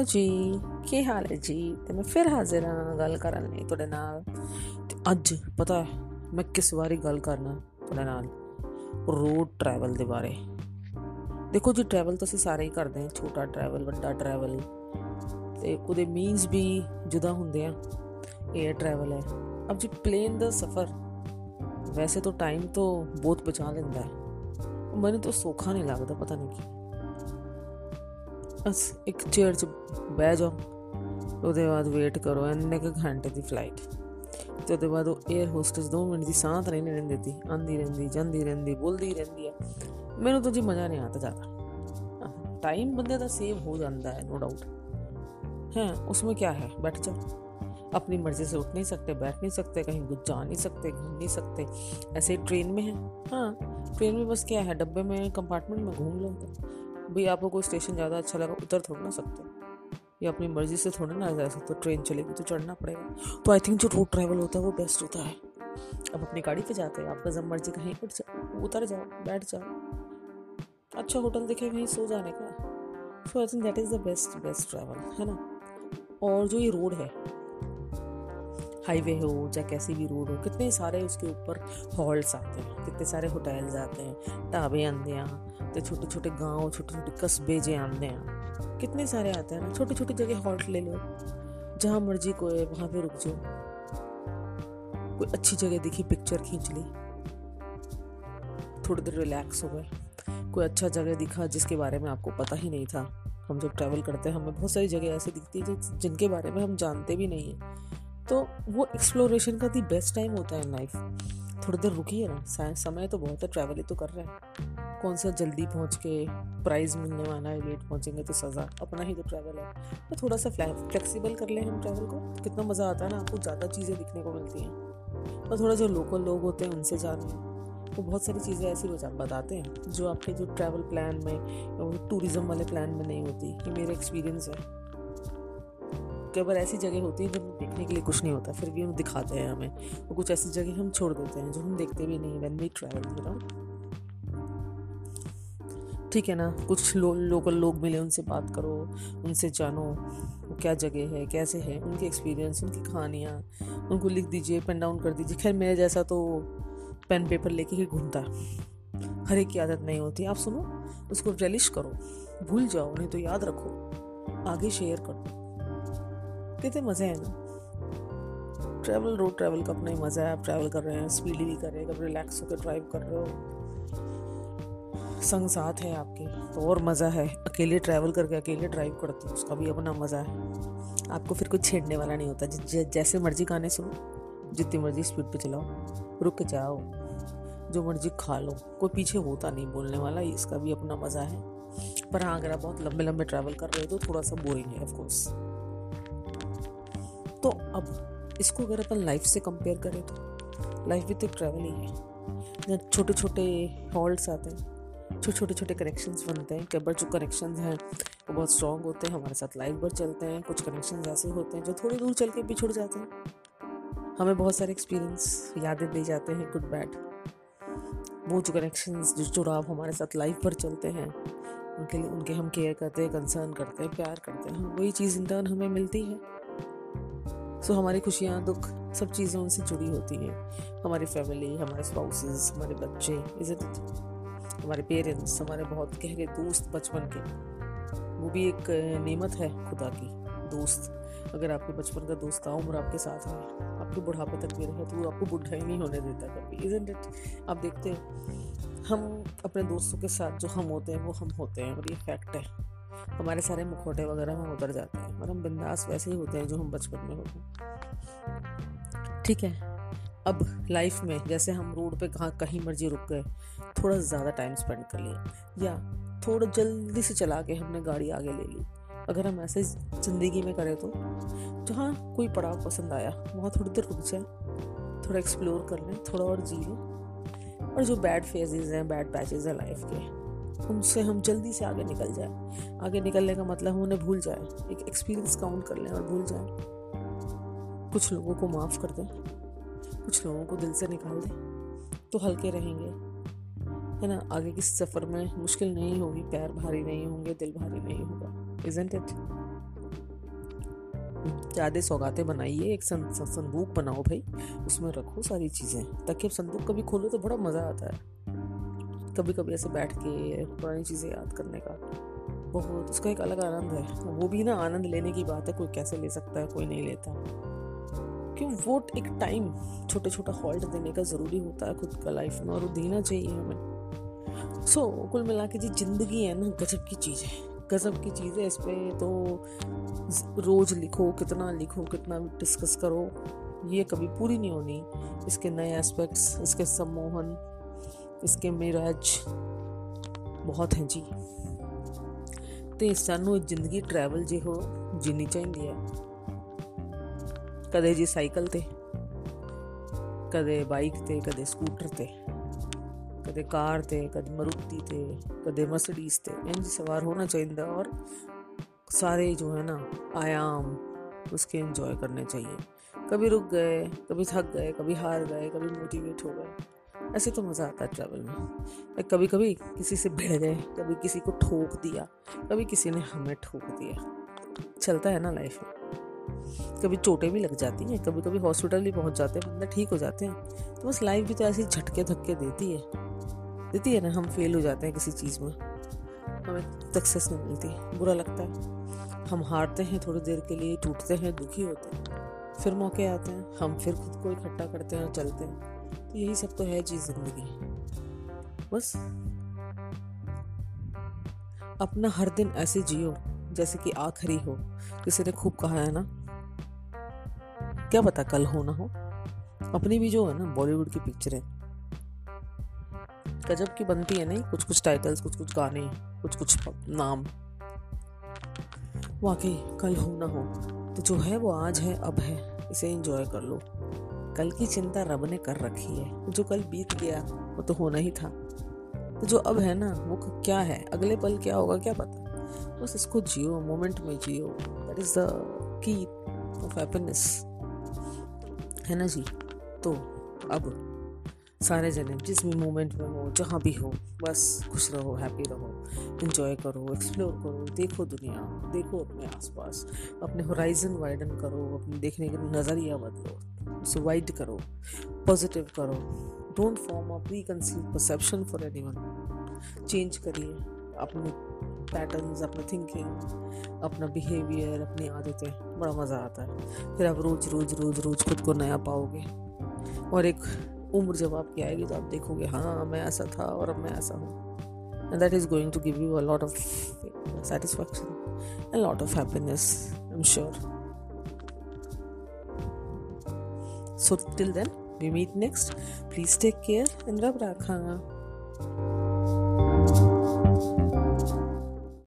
Hello ਜੀ, ਕੀ ਹਾਲ ਹੈ ਜੀ? ਤੇ ਮੈਂ ਫਿਰ ਹਾਜ਼ਰ ਹਾਂ ਗੱਲ ਕਰਨ ਲਈ ਤੁਹਾਡੇ ਨਾਲ। ਤੇ ਅੱਜ ਪਤਾ ਹੈ ਮੈਂ ਕਿਸ ਵਾਰੀ ਗੱਲ ਕਰਨਾ ਤੁਹਾਡੇ ਨਾਲ? ਰੋਡ ਟਰੈਵਲ ਦੇ ਬਾਰੇ। ਦੇਖੋ ਜੀ ਟਰੈਵਲ ਤਾਂ ਅਸੀਂ ਸਾਰੇ ਹੀ ਕਰਦੇ ਹਾਂ, ਛੋਟਾ ਟਰੈਵਲ ਵੱਡਾ ਟਰੈਵਲ ਤੇ ਉਹਦੇ ਮੀਨਸ ਵੀ ਜੁਦਾ ਹੁੰਦੇ ਆ 에ਅਰ ਟਰੈਵਲ ਹੈ। ਅਬ ਜੀ ਪਲੇਨ ਦਾ ਸਫ਼ਰ ਵੈਸੇ ਤਾਂ ਟਾਈਮ ਤੋਂ ਬਹੁਤ ਬਚਾ ਲੈਂਦਾ ਹੈ। ਮੈਨੂੰ ਤਾਂ ਸੌਖਾ ਨਹੀਂ ਲੱਗਦਾ, ਪਤਾ ਨਹੀਂ ਕੀ। बस इक चेयर च बह जाओ। ओह्दे बाद वेट करो, इन्ने क घैंटे दी फ़्लाइट ते ओह्दे बाद ओह् एयर होस्टेस दो मिनट दी सांस नहीं लेने देती आंदी रैंदी जंदी रैंदी बोलदी रैंदी है मेरे तो जी मज़ा नहीं आता ज़्यादा। टाइम बंदे का सेव हो जाता है नो डाउट हैं, उसमें क्या है? बैठ जाओ अपनी मर्ज़ी से उठ नहीं सकते, बैठ नहीं सकते, कहीं जा नहीं सकते, घूम नहीं सकते। ऐसे ही ट्रेन में है। हाँ ट्रेन में बस क्या है, डब्बे में कंपार्टमेंट में घूम लो। भाई आपको कोई स्टेशन ज़्यादा अच्छा लगा, उतर थोड़ा ना सकते। या अपनी मर्ज़ी से थोड़ा ना जा सकते ट्रेन चलेगी तो चढ़ना पड़ेगा। तो आई थिंक जो रोड ट्रैवल होता है वो बेस्ट होता है। अब अपनी गाड़ी पे जाते हैं आपका जब मर्ज़ी कहीं उठ जाओ उतर जाओ, बैठ जाओ। अच्छा होटल देखे वहीं सो जाने का so I think that is the best best travel है ना? और जो ये रोड है हाईवे हो चाहे कैसी भी रोड हो, कितने सारे उसके ऊपर हॉल्स आते हैं, कितने सारे होटल्स आते हैं, ढाबे आते हैं तो छोटे छोटे गाँव छोटे छोटे कस्बे जे आते हैं। कितने सारे आते हैं ना छोटी छोटी जगह हॉल्ट ले लो, जहाँ मर्ज़ी को है, वहाँ पे रुक जाओ। कोई अच्छी जगह दिखी पिक्चर खींच ली। थोड़ी देर रिलैक्स हो गए। कोई अच्छा जगह दिखा, जिसके बारे में आपको पता ही नहीं था। हम जब ट्रैवल करते हैं, हमें बहुत सारी जगह ऐसी दिखती है, जिनके बारे में हम जानते भी नहीं हैं। तो वो एक्सप्लोरेशन का दी बेस्ट टाइम होता है लाइफ थोड़ी देर रुकिए ना समय तो बहुत है ट्रैवल ही तो कर रहे हैं। कौन सा जल्दी पहुँच के प्राइज मिलने वाला है लेट पहुँचेंगे तो सज़ा, अपना ही तो ट्रैवल है। तो थोड़ा सा फ्लेक्सिबल कर लें हम ट्रैवल को। कितना मज़ा आता है ना, आपको ज़्यादा चीज़ें दिखने को मिलती हैं। और थोड़ा जो लोकल लोग होते हैं, उनसे जानिए वो बहुत सारी चीज़ें ऐसी बताते हैं, जो आपके जो ट्रैवल प्लान में टूरिज़्म वाले प्लान में नहीं होती, ये मेरा एक्सपीरियंस है। कई बार ऐसी जगह होती है जब देखने के लिए कुछ नहीं होता फिर भी हम दिखाते हैं हमें। और कुछ ऐसी जगह हम छोड़ देते हैं जो हम देखते भी नहीं when we travel you know ठीक है ना? कुछ लो, लोकल लोग मिले उनसे बात करो उनसे जानो क्या जगह है कैसे है उनके एक्सपीरियंस उनकी कहानियाँ उनको लिख दीजिए पेन डाउन कर दीजिए। खैर मेरे जैसा तो पेन पेपर लेके ही घूमता। हर एक की आदत नहीं होती। आप सुनो उसको रेलिश करो। भूल जाओ नहीं तो याद रखो। आगे शेयर करो कितने मज़े हैं ना। ट्रैवल रोड ट्रैवल का अपना ही मज़ा है। आप ट्रैवल कर रहे हैं स्पीडी भी कर रहे हैं, कभी रिलैक्स होकर ड्राइव कर रहे हो। संग साथ है आपके तो और मज़ा है। अकेले ट्रैवल करके अकेले ड्राइव करते हो, उसका भी अपना मज़ा है। आपको फिर कुछ छेड़ने वाला नहीं होता। जैसे मर्ज़ी गाने सुनो, जितनी मर्ज़ी स्पीड पे चलाओ, रुक के जाओ, जो मर्ज़ी खा लो। कोई पीछे होता नहीं बोलने वाला, इसका भी अपना मज़ा है। पर हाँ अगर आप बहुत लंबे लंबे ट्रैवल कर रहे हो तो थोड़ा सा बोरिंग है ऑफकोर्स तो अब इसको अगर अपन लाइफ से कंपेयर करें तो लाइफ भी तो ट्रैवल ही है। छोटे छोटे हॉल्ट्स आते हैं छोटे छोटे छोटे कनेक्शंस बनते हैं, कई बार जो कनेक्शंस हैं वो बहुत स्ट्रॉन्ग होते हैं, हमारे साथ लाइफ भर चलते हैं, कुछ कनेक्शंस ऐसे होते हैं जो थोड़ी दूर चल के भी छुड़ जाते हैं। हमें बहुत सारे एक्सपीरियंस यादें दे जाते हैं गुड बैड वो जो कनेक्शंस जो जुड़ाव हमारे साथ लाइफ भर चलते हैं, उनके लिए, उनके हम केयर करते हैं कंसर्न करते हैं, प्यार करते हैं वही चीज़ इंटर्न हमें मिलती है। सो हमारी खुशियाँ, दुख सब चीज़ें उनसे जुड़ी होती हैं। हमारी फैमिली हमारे स्पाउसेस हमारे बच्चे इज़्ज़त हमारे पेरेंट्स हमारे बहुत गहरे दोस्त बचपन के। वो भी एक नेमत है खुदा की, दोस्त। अगर आपके बचपन का दोस्त का उम्र आपके साथ है, आपके बुढ़ापे तक भी रहे तो वो आपको बुढ़ा ही नहीं होने देता कभी इजेंट इट आप देखते हैं, हम अपने दोस्तों के साथ जो हम होते हैं, वो हम होते हैं, और ये फैक्ट है। हमारे सारे मुखोटे वगैरह हम उतर जाते हैं, और हम बिंदास वैसे ही होते हैं जो हम बचपन में होते ठीक है, अब लाइफ में जैसे हम रोड पे कहाँ कहीं मर्ज़ी रुक गए, थोड़ा ज़्यादा टाइम स्पेंड कर लिया या थोड़ा जल्दी से चला के हमने गाड़ी आगे ले ली। अगर हम ऐसे ज़िंदगी में करें तो जहाँ कोई पड़ाव पसंद आया, वहाँ थोड़ी देर रुक जाए, थोड़ा एक्सप्लोर कर लें, थोड़ा और जी लें, और जो बैड फेजेस हैं बैड पैचेस हैं लाइफ के उनसे हम जल्दी से आगे निकल जाए। आगे निकलने का मतलब हम उन्हें भूल जाए। एक एक्सपीरियंस काउंट कर लें और भूल जाए। कुछ लोगों को माफ़ कर दें। कुछ लोगों को दिल से निकाल दें। तो हल्के रहेंगे। है ना? आगे किस सफ़र में मुश्किल नहीं होगी। पैर भारी नहीं होंगे, दिल भारी नहीं होगा। इजेंट इट ज़्यादा सौगातें बनाइए। एक संदूक बनाओ भाई। उसमें रखो सारी चीज़ें। ताकि अब संदूक कभी खोलो तो बड़ा मज़ा आता है। कभी कभी ऐसे बैठ के पुरानी चीज़ें याद करने का। बहुत उसका एक अलग आनंद है। वो भी ना आनंद लेने की बात है कोई कैसे ले सकता है कोई नहीं लेता। क्यों वो एक टाइम छोटे छोटा हॉल्ट देने का ज़रूरी होता है खुद का लाइफ में और देना चाहिए हमें। सो so, कुल मिला के जी ज़िंदगी है ना गजब की चीज़ है। गजब की चीज़ है इस पर तो रोज़ लिखो कितना लिखो कितना डिस्कस करो ये कभी पूरी नहीं होनी। इसके नए एस्पेक्ट्स इसके सम्मोहन इसके मिराज बहुत हैं जी ਤੇ ਸਾਨੂੰ ਜ਼ਿੰਦਗੀ ਟਰੈਵਲ ਜੇ ਹੋ ਜਿੰਨੀ ਚਾਹੀਦੀ ਹੈ ਕਦੇ ਜੀ ਸਾਈਕਲ ਤੇ ਕਦੇ ਬਾਈਕ ਤੇ ਕਦੇ ਸਕੂਟਰ ਤੇ ਕਦੇ ਕਾਰ ਤੇ ਕਦੇ ਮਰੂਤੀ ਤੇ ਕਦੇ ਮਰਸੀਡੀਜ਼ ਤੇ ਇੰਜ ਸਵਾਰ ਹੋਣਾ ਚਾਹੀਦਾ ਔਰ सारे जो है ना आयाम उसके एंजॉय करने चाहिए कभी रुक गए कभी थक गए कभी हार गए कभी मोटिवेट हो गए ऐसे तो मज़ा आता है ट्रैवल में। कभी कभी किसी से भिड़ गए, कभी किसी को ठोक दिया, कभी किसी ने हमें ठोक दिया। चलता है ना लाइफ में कभी चोटें भी लग जाती हैं कभी कभी हॉस्पिटल भी पहुँच जाते हैं, बंदा ठीक हो जाते हैं। तो बस लाइफ भी तो ऐसे झटके धक्के देती है। देती है ना, हम फेल हो जाते हैं किसी चीज़ में। हमें सक्सेस नहीं मिलती, बुरा लगता है। हम हारते हैं, थोड़ी देर के लिए टूटते हैं, दुखी होते हैं। फिर मौके आते हैं, हम फिर खुद को इकट्ठा करते हैं और चलते हैं। तो यही सब तो है जी ज़िंदगी। बस। अपना हर दिन ऐसे जियो, जैसे कि आखिरी हो। किसी ने खूब कहा है ना? क्या पता कल हो ना हो। अपनी भी जो है ना, बॉलीवुड की पिक्चरें। गजब की बनती है नहीं कुछ कुछ टाइटल्स कुछ कुछ गाने कुछ कुछ नाम। वाकई, कल हो ना हो। तो जो है, वो आज है, अब है। इसे एंजॉय कर लो। कल की चिंता रब ने कर रखी है। जो कल बीत गया, वो तो होना ही था। तो जो अब है ना, वो क्या है? अगले पल क्या होगा, क्या पता? बस इसको जियो मोमेंट में जियो। That is the key of happiness है ना जी? तो अब सारे जने जिस भी मोमेंट में हो, जहाँ भी हो, बस खुश रहो हैप्पी रहो इन्जॉय करो एक्सप्लोर करो, देखो दुनिया, देखो अपने आसपास, अपने होराइजन वाइडन करो, अपने देखने का नज़रिया बदलो, उसे वाइड करो पॉजिटिव करो। Don't form a preconceive perception for anyone change करिए अपने पैटर्न्स अपने थिंकिंग अपना बिहेवियर अपनी आदतें। बड़ा मज़ा आता है। फिर आप रोज़ रोज़ रोज़ रोज़ खुद को नया पाओगे। और एक उम्र जब आपकी आएगी तो आप देखोगे हाँ मैं ऐसा था और अब मैं ऐसा हूँ। And that is going to give you a lot of satisfaction and lot of happiness I am sure so till then we meet next please take care and Rab रखा